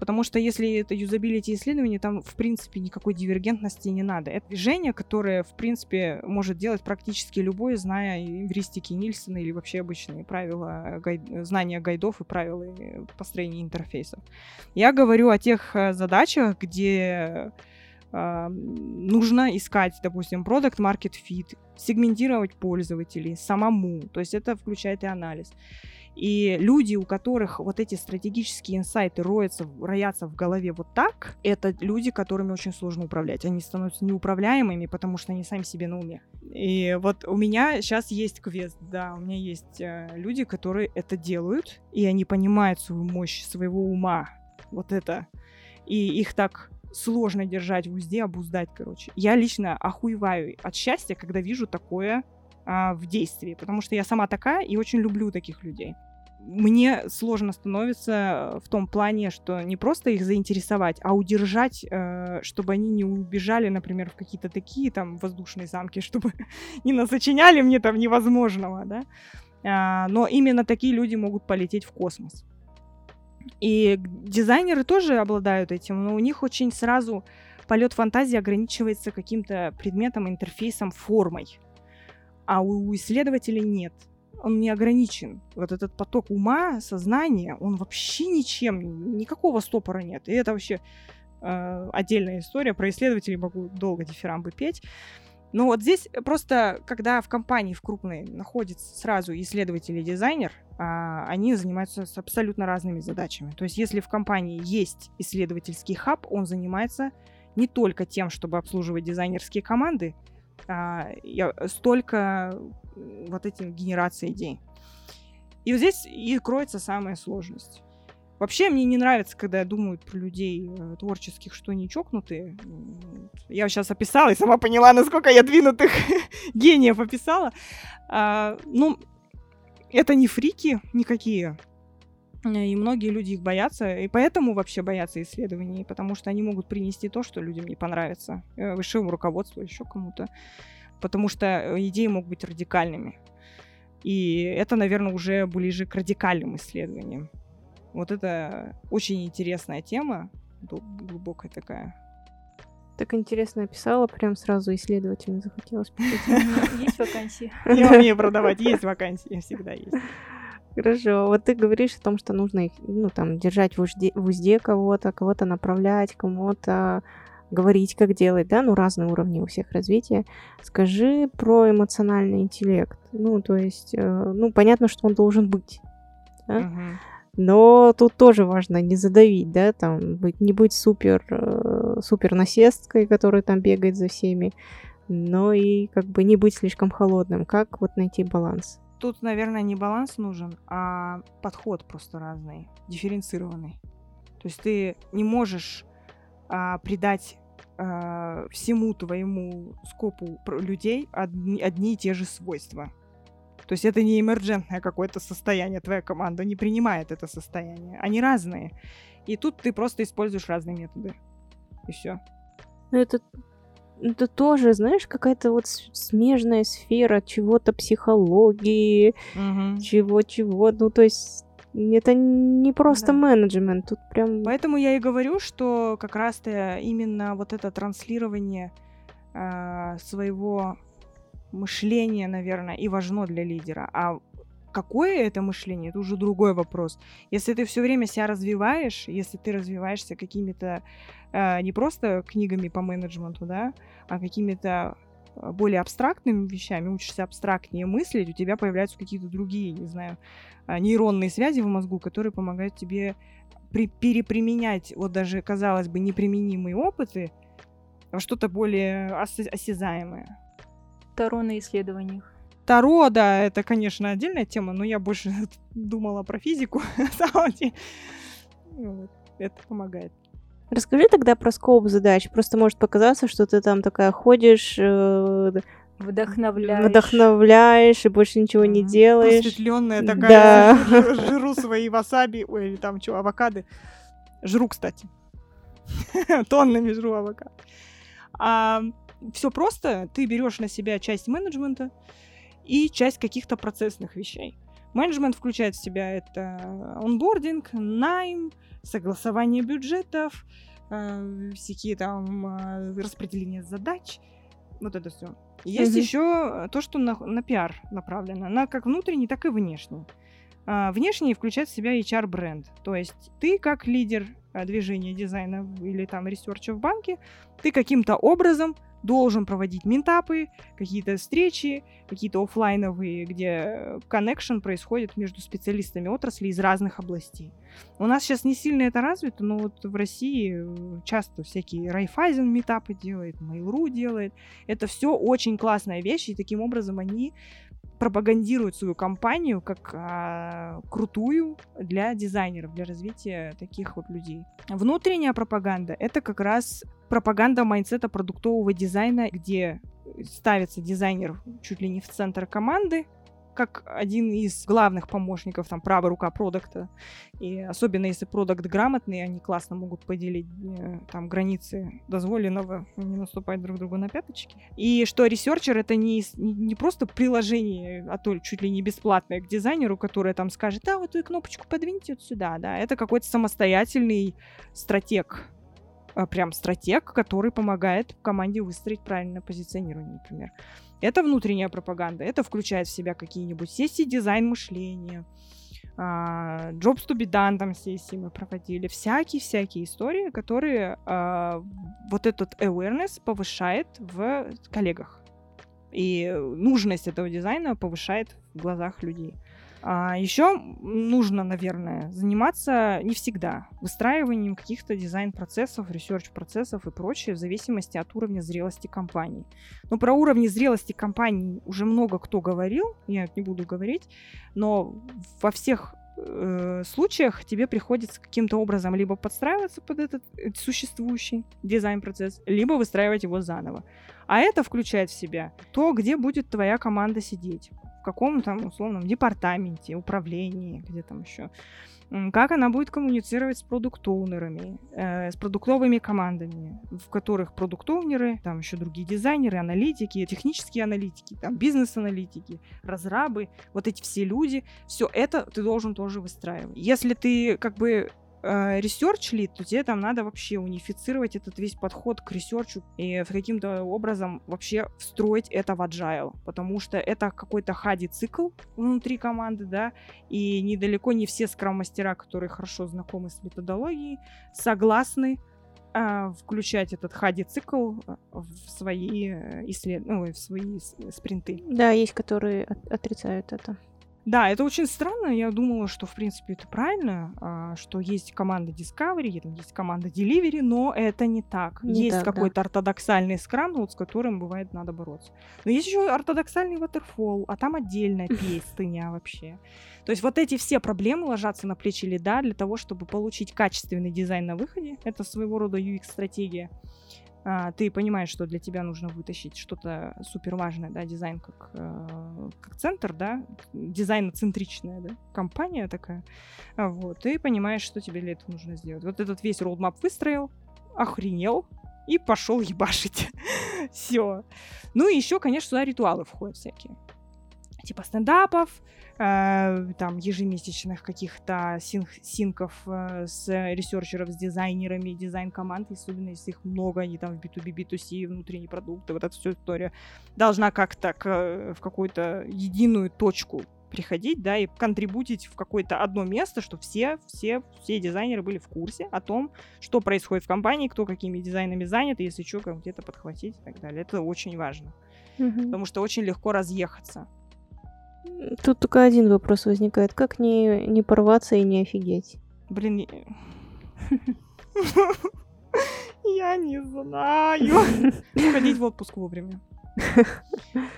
Потому что если это юзабилити исследование, там, в принципе, никакой дивергентности не надо. Это движение, которое, в принципе, может делать практически любой, зная эвристики Нильсона или вообще обычные правила, гайд... знания гайдов и правила построения интерфейсов. Я говорю о тех э, задачах, где нужно искать, допустим, продукт market fit, сегментировать пользователей самому, то есть это включает и анализ. И люди, у которых вот эти стратегические инсайты роются, роятся в голове вот так, это люди, которыми очень сложно управлять. Они становятся неуправляемыми, потому что они сами себе на уме. И вот у меня сейчас есть квест, да, у меня есть э, люди, которые это делают, и они понимают свою мощь своего ума. Вот это. И их так сложно держать в узде, обуздать, короче. Я лично охуеваю от счастья, когда вижу такое а, в действии, потому что я сама такая и очень люблю таких людей. Мне сложно становится в том плане, что не просто их заинтересовать, а удержать, э, чтобы они не убежали, например, в какие-то такие там воздушные замки, чтобы не насочиняли мне там невозможного, да. А, но именно такие люди могут полететь в космос. И дизайнеры тоже обладают этим, но у них очень сразу полет фантазии ограничивается каким-то предметом, интерфейсом, формой а у исследователей нет. Он не ограничен. Вот этот поток ума, сознания, он вообще ничем, никакого стопора нет. И это вообще э, отдельная история. Про исследователей могу долго дифирамбы петь. Но вот здесь просто, когда в компании, в крупной, находится сразу исследователь и дизайнер, а, они занимаются с абсолютно разными задачами. То есть если в компании есть исследовательский хаб, он занимается не только тем, чтобы обслуживать дизайнерские команды, а, я, столько вот этим генерацией идей. И вот здесь и кроется самая сложность. Вообще мне не нравится, когда думают про людей э, творческих, что они чокнутые. Я сейчас описала и сама поняла, насколько я двинутых гениев описала. А, ну, это не фрики никакие. И многие люди их боятся, и поэтому вообще боятся исследований, потому что они могут принести то, что людям не понравится, э, высшему руководству, еще кому-то. Потому что э, идеи могут быть радикальными. И это, наверное, уже ближе к радикальным исследованиям. Вот это очень интересная тема, глубокая такая. Так интересно описала, прям сразу исследователям захотелось Есть вакансии? Я умею продавать, есть вакансии, всегда есть. Хорошо. Вот ты говоришь о том, что нужно их, ну, там, держать в узде, в узде кого-то, кого-то направлять, кому-то говорить, как делать, да, ну, разные уровни у всех развития. Скажи про эмоциональный интеллект. Ну, то есть, э, ну, понятно, что он должен быть. Да? Uh-huh. Но тут тоже важно не задавить, да, там, быть, не быть супер, э, супер насесткой, которая там бегает за всеми, но и как бы не быть слишком холодным. Как вот найти баланс? Тут, наверное, не баланс нужен, а подход просто разный, дифференцированный. То есть ты не можешь а, придать а, всему твоему скопу людей одни, одни и те же свойства. То есть это не эмерджентное какое-то состояние, твоя команда не принимает это состояние. Они разные. И тут ты просто используешь разные методы. И все. Ну, это, это тоже, знаешь, какая-то вот смежная сфера чего-то психологии, угу. чего-чего. Ну, то есть это не просто да. менеджмент, тут прям... Поэтому я и говорю, что как раз-то именно вот это транслирование э, своего мышление, наверное, и важно для лидера. А какое это мышление, это уже другой вопрос. Если ты все время себя развиваешь, если ты развиваешься какими-то э, не просто книгами по менеджменту, да, а какими-то э, более абстрактными вещами, учишься абстрактнее мыслить, у тебя появляются какие-то другие, не знаю, э, нейронные связи в мозгу, которые помогают тебе при переприменять вот даже, казалось бы, неприменимые опыты во что-то более осязаемое. Таро на исследованиях. Таро, да, это, конечно, отдельная тема, но я больше думала про физику, на самом деле. Вот, это помогает. Расскажи тогда про скоп задач. Просто может показаться, что ты там такая ходишь, э, вдохновляешь. вдохновляешь и больше ничего не делаешь. Просветленная такая, да. жру свои васаби, ой, или там что, авокады. Жру, кстати. Тоннами жру авокадо. А, все просто. Ты берешь на себя часть менеджмента и часть каких-то процессных вещей. Менеджмент включает в себя это онбординг, найм, согласование бюджетов, э, всякие там э, распределение задач, вот это все. Есть mm-hmm. еще то, что на, на пиар направлено, на как внутренний, так и внешний. А, внешний включает в себя HR-бренд. То есть ты как лидер э, движения дизайна или там research а в банке, ты каким-то образом должен проводить митапы, какие-то встречи, какие-то офлайновые, где connection происходит между специалистами отрасли из разных областей. У нас сейчас не сильно это развито, но вот в России э, часто всякие Райфайзен митапы делает, Mail.ru делает. Это все очень классная вещь, и таким образом они пропагандируют свою компанию как а, крутую для дизайнеров, для развития таких вот людей. Внутренняя пропаганда — это как раз пропаганда mindset а продуктового дизайна, где ставится дизайнер чуть ли не в центр команды, как один из главных помощников, там, правая рука продукта. И особенно если продукт грамотный, они классно могут поделить э, там границы дозволенного, не наступать друг другу на пяточки. И что researcher это не, не просто приложение, а то чуть ли не бесплатное к дизайнеру, которое там скажет, а вот эту кнопочку подвиньте вот сюда, да, это какой-то самостоятельный стратег, а, прям стратег, который помогает команде выстроить правильное позиционирование, например. Это внутренняя пропаганда. Это включает в себя какие-нибудь сессии дизайн мышления, Uh, Jobs to be done там сессии мы проводили. Всякие-всякие истории, которые uh, вот этот awareness повышает в коллегах. И нужность этого дизайна повышает в глазах людей. А еще нужно, наверное, заниматься не всегда выстраиванием каких-то дизайн-процессов, research-процессов и прочее в зависимости от уровня зрелости компании. Но про уровни зрелости компании уже много кто говорил, я не буду говорить, но во всех э, случаях тебе приходится каким-то образом либо подстраиваться под этот э, существующий дизайн-процесс, либо выстраивать его заново. А это включает в себя то, где будет твоя команда сидеть в каком там условном департаменте, управлении, где там еще, как она будет коммуницировать с product owner ами, э, с продуктовыми командами, в которых product owner ы, там еще другие дизайнеры, аналитики, технические аналитики, там бизнес-аналитики, разрабы, вот эти все люди, все это ты должен тоже выстраивать. Если ты как бы research lead, то тебе там надо вообще унифицировать этот весь подход к research у и каким-то образом вообще встроить это в agile, потому что это какой-то HADI-цикл внутри команды, да, и недалеко не все скрам-мастера, которые хорошо знакомы с методологией, согласны а, включать этот хади-цикл в свои э, исслед... ну, в свои спринты. Да, есть, которые отрицают это. Да, это очень странно. Я думала, что, в принципе, это правильно, а, что есть команда Discovery, есть команда Delivery, но это не так. Не есть какой-то да. ортодоксальный скрам, вот, с которым бывает надо бороться. Но есть еще ортодоксальный Waterfall, а там отдельная песня вообще. То есть вот эти все проблемы ложатся на плечи лида для того, чтобы получить качественный дизайн на выходе. Это своего рода UX-стратегия а, ты понимаешь, что для тебя нужно вытащить что-то супер важное, да, дизайн как, э, как центр, да, дизайноцентричная, да, компания такая, а, вот, ты понимаешь, что тебе для этого нужно сделать. Вот этот весь roadmap выстроил, охренел и пошел ебашить. Все. Ну и еще, конечно, сюда ритуалы входят всякие типа стендапов, э, там ежемесячных каких-то sync, sync ов э, с ресерчеров, с дизайнерами, дизайн-команд, особенно если их много, они там в B2B, B2C, внутренние продукты, вот эта вся история должна как-то к, в какую-то единую точку приходить, да, и контрибутить в какое-то одно место, чтобы все, все, все дизайнеры были в курсе о том, что происходит в компании, кто какими дизайнами занят, и если что, где-то подхватить и так далее. Это очень важно. Mm-hmm. Потому что очень легко разъехаться. Тут только один вопрос возникает. Как не, не порваться и не офигеть? Блин, я не знаю. Уходить в отпуск вовремя.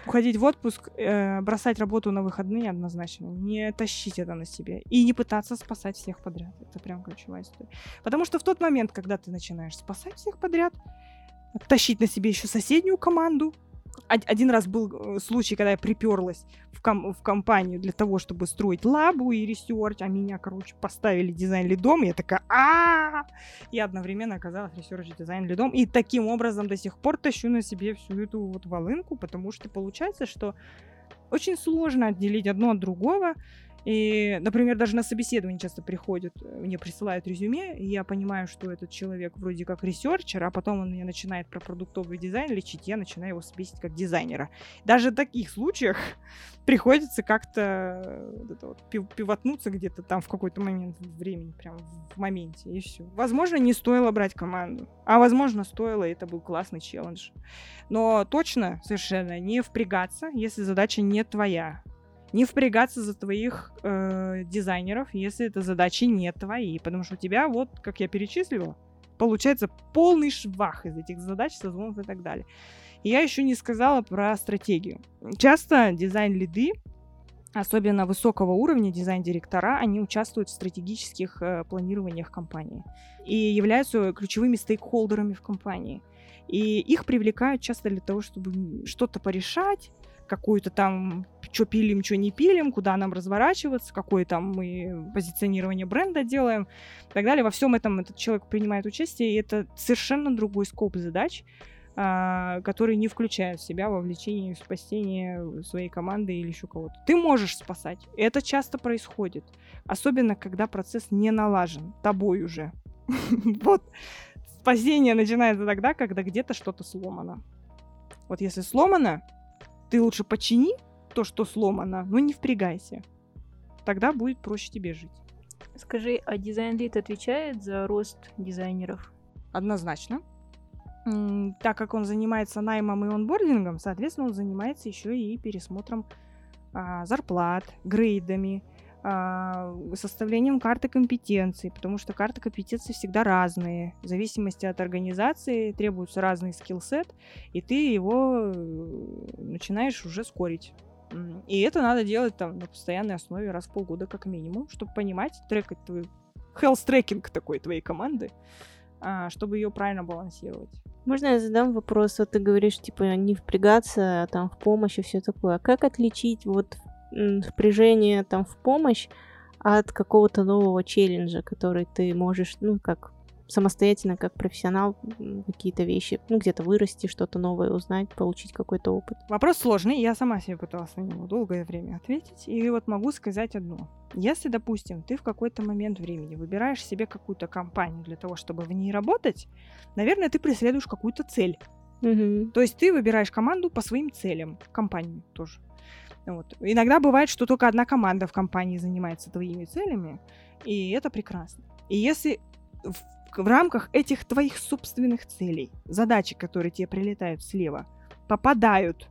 Уходить в отпуск, э, бросать работу на выходные однозначно. Не тащить это на себе. И не пытаться спасать всех подряд. Это прям ключевая история. Потому что в тот момент, когда ты начинаешь спасать всех подряд, тащить на себе еще соседнюю команду, один раз был э, случай, когда я приперлась в, ком- в компанию для того, чтобы строить лабу и research, а меня, короче, поставили дизайн лидом, и я такая а И одновременно оказалась research дизайн лидом, и таким образом до сих пор тащу на себе всю эту вот волынку, потому что получается, что очень сложно отделить одно от другого, и, например, даже на собеседование часто приходят, э, мне присылают резюме, и я понимаю, что этот человек вроде как ресерчер, а потом он мне начинает про продуктовый дизайн лечить, я начинаю его собесить как дизайнера. Даже в таких случаях приходится как-то э, вот пивотнуться где-то там в какой-то момент времени, прям в моменте, и все. Возможно, не стоило брать команду, а возможно, стоило, это был классный челлендж. Но точно совершенно не впрягаться, если задача не твоя не впрягаться за твоих э, дизайнеров, если это задачи не твои. Потому что у тебя, вот, как я перечислила, получается полный швах из этих задач, созвонов и так далее. И я еще не сказала про стратегию. Часто дизайн-лиды, особенно высокого уровня дизайн-директора, они участвуют в стратегических э, планированиях компании и являются ключевыми стейкхолдерами в компании. И их привлекают часто для того, чтобы что-то порешать, какую-то там, что пилим, что не пилим, куда нам разворачиваться, какое там мы позиционирование бренда делаем и так далее. Во всем этом этот человек принимает участие, и это совершенно другой скоп задач, а, который не включает в себя вовлечение в спасение своей команды или еще кого-то. Ты можешь спасать. Это часто происходит. Особенно, когда процесс не налажен тобой уже. Вот. Спасение начинается тогда, когда где-то что-то сломано. Вот если сломано, ты лучше почини то, что сломано, но не впрягайся. Тогда будет проще тебе жить. Скажи, а дизайн-лид отвечает за рост дизайнеров? Однозначно. Так как он занимается наймом и онбордингом, соответственно, он занимается еще и пересмотром а, зарплат, грейдами, составлением карты компетенций, потому что карты компетенций всегда разные. В зависимости от организации требуется разный skill set, и ты его э, начинаешь уже скорить. И это надо делать там на постоянной основе раз в полгода как минимум, чтобы понимать, трекать твою health трекинг такой твоей команды, а, чтобы ее правильно балансировать. Можно я задам вопрос? Вот ты говоришь, типа, не впрягаться там в помощь и все такое. А как отличить вот впряжение там в помощь от какого-то нового челленджа, который ты можешь, ну, как самостоятельно, как профессионал, какие-то вещи, ну, где-то вырасти, что-то новое узнать, получить какой-то опыт. Вопрос сложный, я сама себе пыталась на него долгое время ответить, и вот могу сказать одно. Если, допустим, ты в какой-то момент времени выбираешь себе какую-то компанию для того, чтобы в ней работать, наверное, ты преследуешь какую-то цель. Угу. То есть ты выбираешь команду по своим целям, компанию тоже. Вот. Иногда бывает, что только одна команда в компании занимается твоими целями, и это прекрасно. И если в, в рамках этих твоих собственных целей задачи, которые тебе прилетают слева, попадают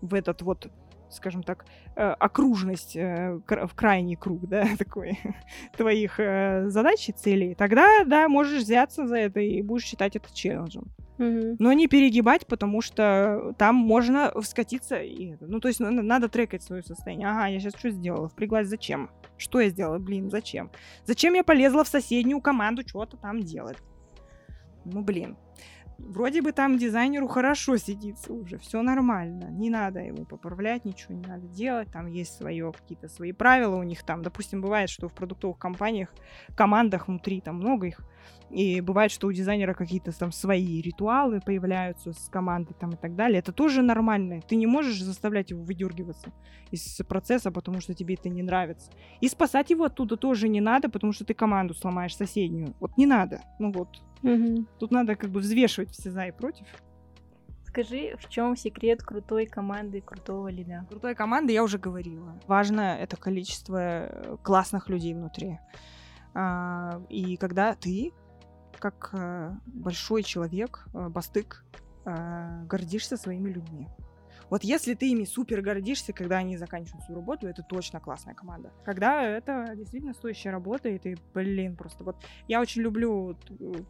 в этот вот скажем так, э, окружность э, в крайний круг, да, такой твоих э, задач и целей, тогда, да, можешь взяться за это и будешь считать это челленджем. Угу. Но не перегибать, потому что там можно скатиться. И, ну, то есть надо, надо трекать свое состояние. Ага, я сейчас что сделала? Впряглась зачем? Что я сделала? Блин, зачем? Зачем я полезла в соседнюю команду что-то там делать? Ну, блин вроде бы там дизайнеру хорошо сидится уже, все нормально, не надо ему поправлять, ничего не надо делать, там есть свое, какие-то свои правила у них там, допустим, бывает, что в продуктовых компаниях, командах внутри, там много их, и бывает, что у дизайнера какие-то там свои ритуалы появляются с командой там и так далее. Это тоже нормально. Ты не можешь заставлять его выдергиваться из процесса, потому что тебе это не нравится. И спасать его оттуда тоже не надо, потому что ты команду сломаешь соседнюю. Вот не надо. Ну вот. Угу. Тут надо как бы взвешивать все за и против. Скажи, в чем секрет крутой команды, крутого лида? Крутой команды я уже говорила. Важно это количество э, классных людей внутри. А, и когда ты как э, большой человек, э, бастык, э, гордишься своими людьми. Вот если ты ими супер гордишься, когда они заканчивают свою работу, это точно классная команда. Когда это действительно стоящая работа, и ты, блин, просто вот... Я очень люблю,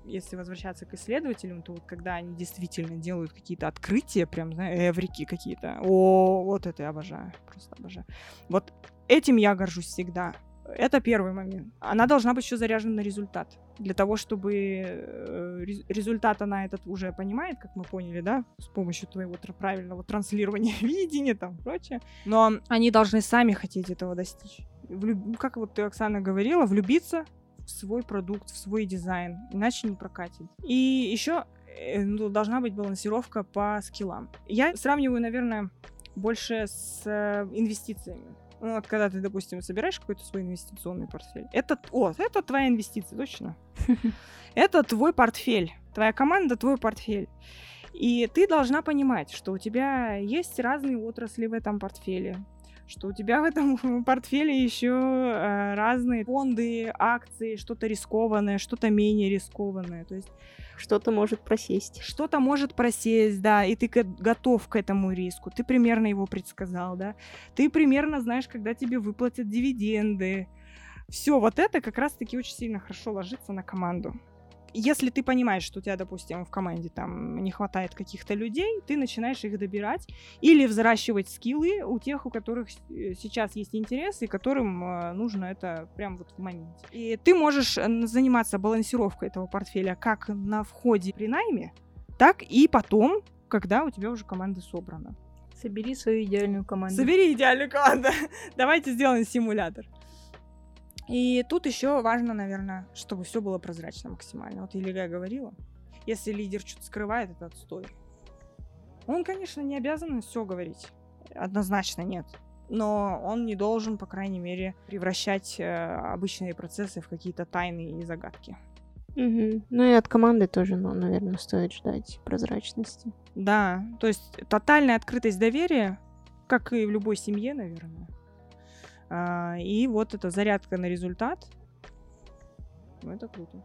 если возвращаться к исследователям, то вот когда они действительно делают какие-то открытия, прям, знаешь, эврики какие-то. О, вот это я обожаю, просто обожаю. Вот этим я горжусь всегда. Это первый момент. Она должна быть еще заряжена на результат. Для того, чтобы э, результат она этот уже понимает, как мы поняли, да, с помощью твоего правильного транслирования видения там прочее. Но они должны сами хотеть этого достичь. Влюб... Ну, как вот ты, Оксана, говорила, влюбиться в свой продукт, в свой дизайн, иначе не прокатит. И еще э, ну, должна быть балансировка по скиллам. Я сравниваю, наверное, больше с э, инвестициями. Ну, вот когда ты, допустим, собираешь какой-то свой инвестиционный портфель. Это, о, это твоя инвестиция, точно. Это твой портфель. Твоя команда, твой портфель. И ты должна понимать, что у тебя есть разные отрасли в этом портфеле, что у тебя в этом портфеле еще э, разные фонды, акции, что-то рискованное, что-то менее рискованное. То есть что-то может просесть. Что-то может просесть, да, и ты готов к этому риску. Ты примерно его предсказал, да. Ты примерно знаешь, когда тебе выплатят дивиденды. Все вот это как раз-таки очень сильно хорошо ложится на команду если ты понимаешь, что у тебя, допустим, в команде там не хватает каких-то людей, ты начинаешь их добирать или взращивать скиллы у тех, у которых э, сейчас есть интерес и которым э, нужно это прям вот в моменте. И ты можешь э, заниматься балансировкой этого портфеля как на входе при найме, так и потом, когда у тебя уже команда собрана. Собери свою идеальную команду. Собери идеальную команду. Давайте сделаем симулятор. И тут еще важно, наверное, чтобы все было прозрачно максимально. Вот Елига говорила, если лидер что-то скрывает, это отстой. Он, конечно, не обязан все говорить. Однозначно нет. Но он не должен, по крайней мере, превращать э, обычные процессы в какие-то тайны и загадки. Угу. Ну и от команды тоже, ну, наверное, стоит ждать прозрачности. Да, то есть тотальная открытость доверия, как и в любой семье, наверное, и вот эта зарядка на результат, ну, это круто.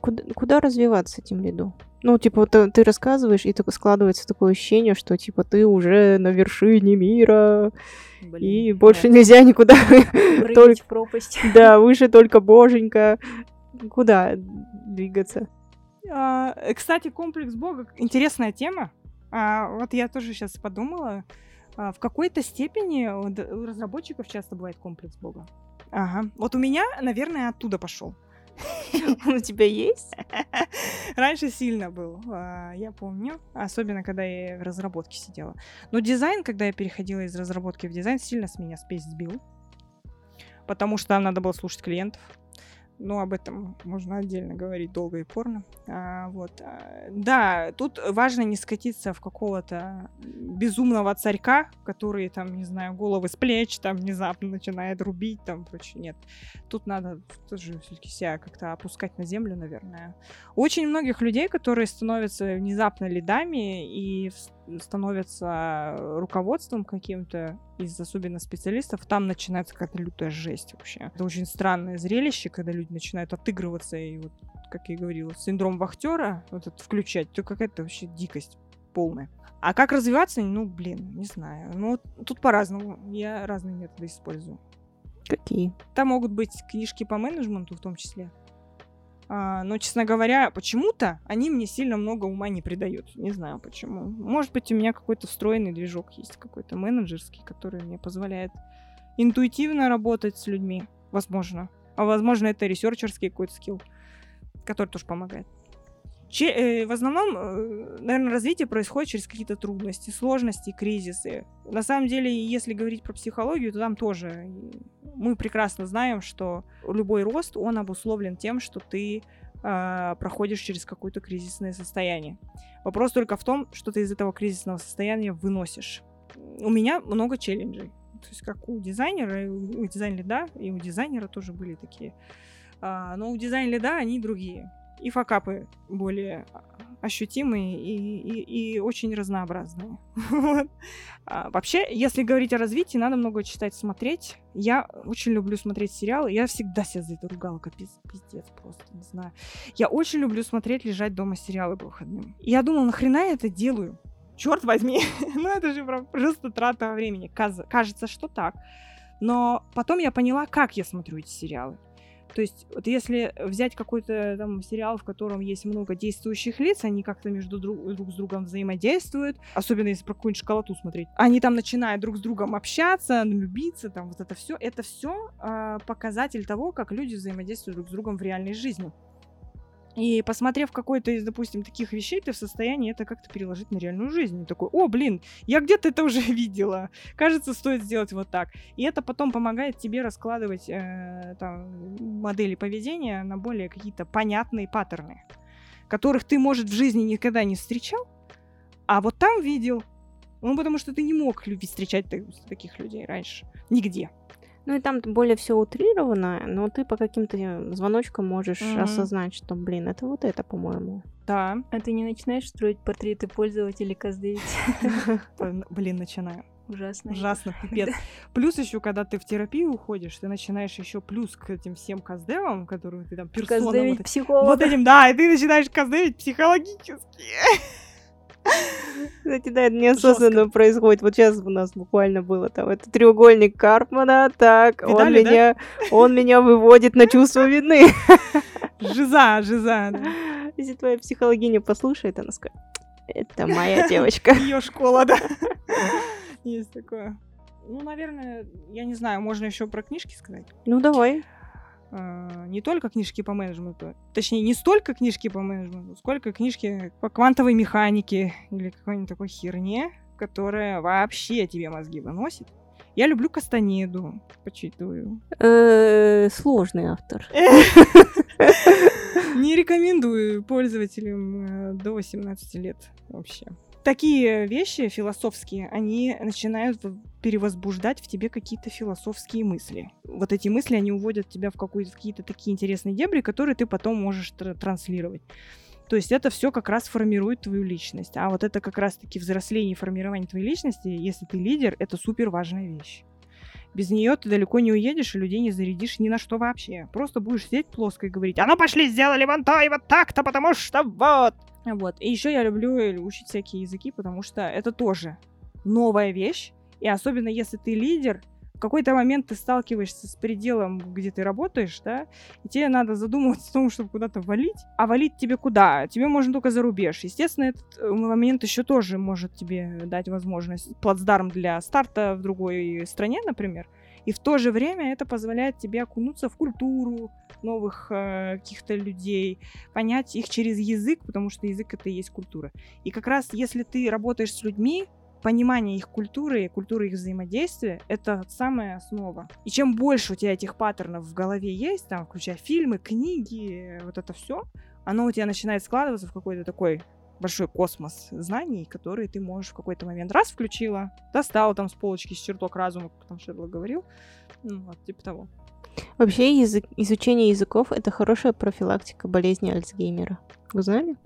куда, куда развиваться этим лиду? Ну, типа, ты, ты рассказываешь, и так складывается такое ощущение, что, типа, ты уже на вершине мира, Блин, и больше да. нельзя никуда. только в пропасть. Да, выше только боженька. Куда двигаться? А, кстати, комплекс Бога интересная тема. А, вот я тоже сейчас подумала. А, в какой-то степени у разработчиков часто бывает комплекс Бога. Ага. Вот у меня, наверное, оттуда пошел. Он у тебя есть? Раньше сильно был, а, я помню. Особенно, когда я в разработке сидела. Но дизайн, когда я переходила из разработки в дизайн, сильно с меня спесь сбил. Потому что там надо было слушать клиентов но об этом можно отдельно говорить долго и порно. А, вот. А, да, тут важно не скатиться в какого-то безумного царька, который, там, не знаю, головы с плеч, там, внезапно начинает рубить, там, прочее. Нет. Тут надо тоже все-таки себя как-то опускать на землю, наверное. Очень многих людей, которые становятся внезапно лидами и становятся руководством каким-то из особенно специалистов, там начинается какая-то лютая жесть вообще. Это очень странное зрелище, когда люди начинают отыгрываться и вот, как я говорила, синдром вахтера вот этот включать, то какая-то вообще дикость полная. А как развиваться? Ну, блин, не знаю. Ну, тут по-разному. Я разные методы использую. Какие? Там могут быть книжки по менеджменту в том числе. А, но, честно говоря, почему-то они мне сильно много ума не придают. Не знаю почему. Может быть, у меня какой-то встроенный движок есть, какой-то менеджерский, который мне позволяет интуитивно работать с людьми. Возможно. А возможно, это ресерчерский какой-то скилл, который тоже помогает. Че, э, в основном, э, наверное, развитие происходит через какие-то трудности, сложности, кризисы. На самом деле, если говорить про психологию, то там тоже мы прекрасно знаем, что любой рост, он обусловлен тем, что ты э, проходишь через какое-то кризисное состояние. Вопрос только в том, что ты из этого кризисного состояния выносишь. У меня много челленджей. То есть как у дизайнера, у дизайн-лида, и у дизайнера тоже были такие. А, но у дизайн-лида они другие и факапы более ощутимые и, и, и очень разнообразные. а, вообще, если говорить о развитии, надо много читать, смотреть. Я очень люблю смотреть сериалы. Я всегда себя за это ругала, капец, пиздец просто, не знаю. Я очень люблю смотреть, лежать дома сериалы по выходным. Я думала, нахрена я это делаю? Черт возьми, ну это же просто трата времени. Кажется, что так. Но потом я поняла, как я смотрю эти сериалы. То есть, вот если взять какой-то там сериал, в котором есть много действующих лиц, они как-то между друг, друг с другом взаимодействуют, особенно если про какую-нибудь школоту смотреть, они там начинают друг с другом общаться, любиться, там вот это все, это все э, а, показатель того, как люди взаимодействуют друг с другом в реальной жизни. И посмотрев какой-то из, допустим, таких вещей, ты в состоянии это как-то переложить на реальную жизнь. И такой, о, блин, я где-то это уже видела. Кажется, стоит сделать вот так. И это потом помогает тебе раскладывать э, там, модели поведения на более какие-то понятные паттерны, которых ты, может, в жизни никогда не встречал, а вот там видел. Ну, потому что ты не мог любить встречать таких людей раньше. Нигде. Ну и там более все утрировано, но ты по каким-то звоночкам можешь mm-hmm. осознать, что, блин, это вот это, по-моему. Да. А ты не начинаешь строить портреты пользователей Каздевить? Блин, начинаю. Ужасно. Ужасно, пипец. Плюс еще, когда ты в терапию уходишь, ты начинаешь еще плюс к этим всем каздевам, которые ты там персона... Каздевить вот, психолога. Вот этим, да, и ты начинаешь каздевить психологически. Кстати, да, это неосознанно Жестко. происходит. Вот сейчас у нас буквально было там это треугольник Карпмана, так, Видали, он меня, да? он меня выводит на чувство вины. Жиза, жиза. Да. Если твоя психологиня послушает, она скажет, это моя девочка. Ее школа, да. Есть такое. Ну, наверное, я не знаю, можно еще про книжки сказать. Ну, давай. А, не только книжки по менеджменту, точнее, не столько книжки по менеджменту, сколько книжки по квантовой механике или какой-нибудь такой херне, которая вообще тебе мозги выносит. Я люблю Кастанеду, почитываю. Э, сложный автор. Не рекомендую пользователям э, до 18 лет вообще такие вещи философские, они начинают перевозбуждать в тебе какие-то философские мысли. Вот эти мысли, они уводят тебя в, в какие-то такие интересные дебри, которые ты потом можешь тр- транслировать. То есть это все как раз формирует твою личность. А вот это как раз-таки взросление и формирование твоей личности, если ты лидер, это супер важная вещь. Без нее ты далеко не уедешь и людей не зарядишь ни на что вообще. Просто будешь сидеть плоско и говорить, а ну пошли, сделали вон то и вот так-то, потому что вот. Вот. И еще я люблю учить всякие языки, потому что это тоже новая вещь. И особенно если ты лидер, какой-то момент ты сталкиваешься с пределом, где ты работаешь, да, и тебе надо задумываться о том, чтобы куда-то валить. А валить тебе куда? Тебе можно только за рубеж. Естественно, этот э, момент еще тоже может тебе дать возможность плацдарм для старта в другой стране, например. И в то же время это позволяет тебе окунуться в культуру новых э, каких-то людей, понять их через язык, потому что язык это и есть культура. И как раз если ты работаешь с людьми, понимание их культуры, культуры их взаимодействия — это самая основа. И чем больше у тебя этих паттернов в голове есть, там, включая фильмы, книги, вот это все, оно у тебя начинает складываться в какой-то такой большой космос знаний, которые ты можешь в какой-то момент раз включила, достала там с полочки с черток разума, как там Шерлок говорил, ну, вот, типа того. Вообще язык, изучение языков — это хорошая профилактика болезни Альцгеймера. Вы знали?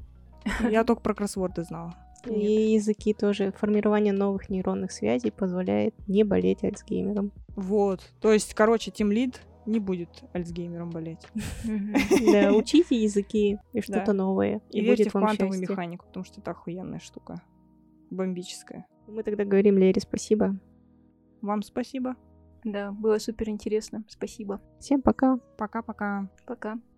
Я только про кроссворды знала. И языки тоже. Формирование новых нейронных связей позволяет не болеть Альцгеймером. Вот. То есть, короче, Тим Лид не будет Альцгеймером болеть. Да, учите языки и что-то новое. И верьте в квантовую механику, потому что это охуенная штука. Бомбическая. Мы тогда говорим Лере спасибо. Вам спасибо. Да, было супер интересно. Спасибо. Всем пока. Пока-пока. Пока. -пока. пока.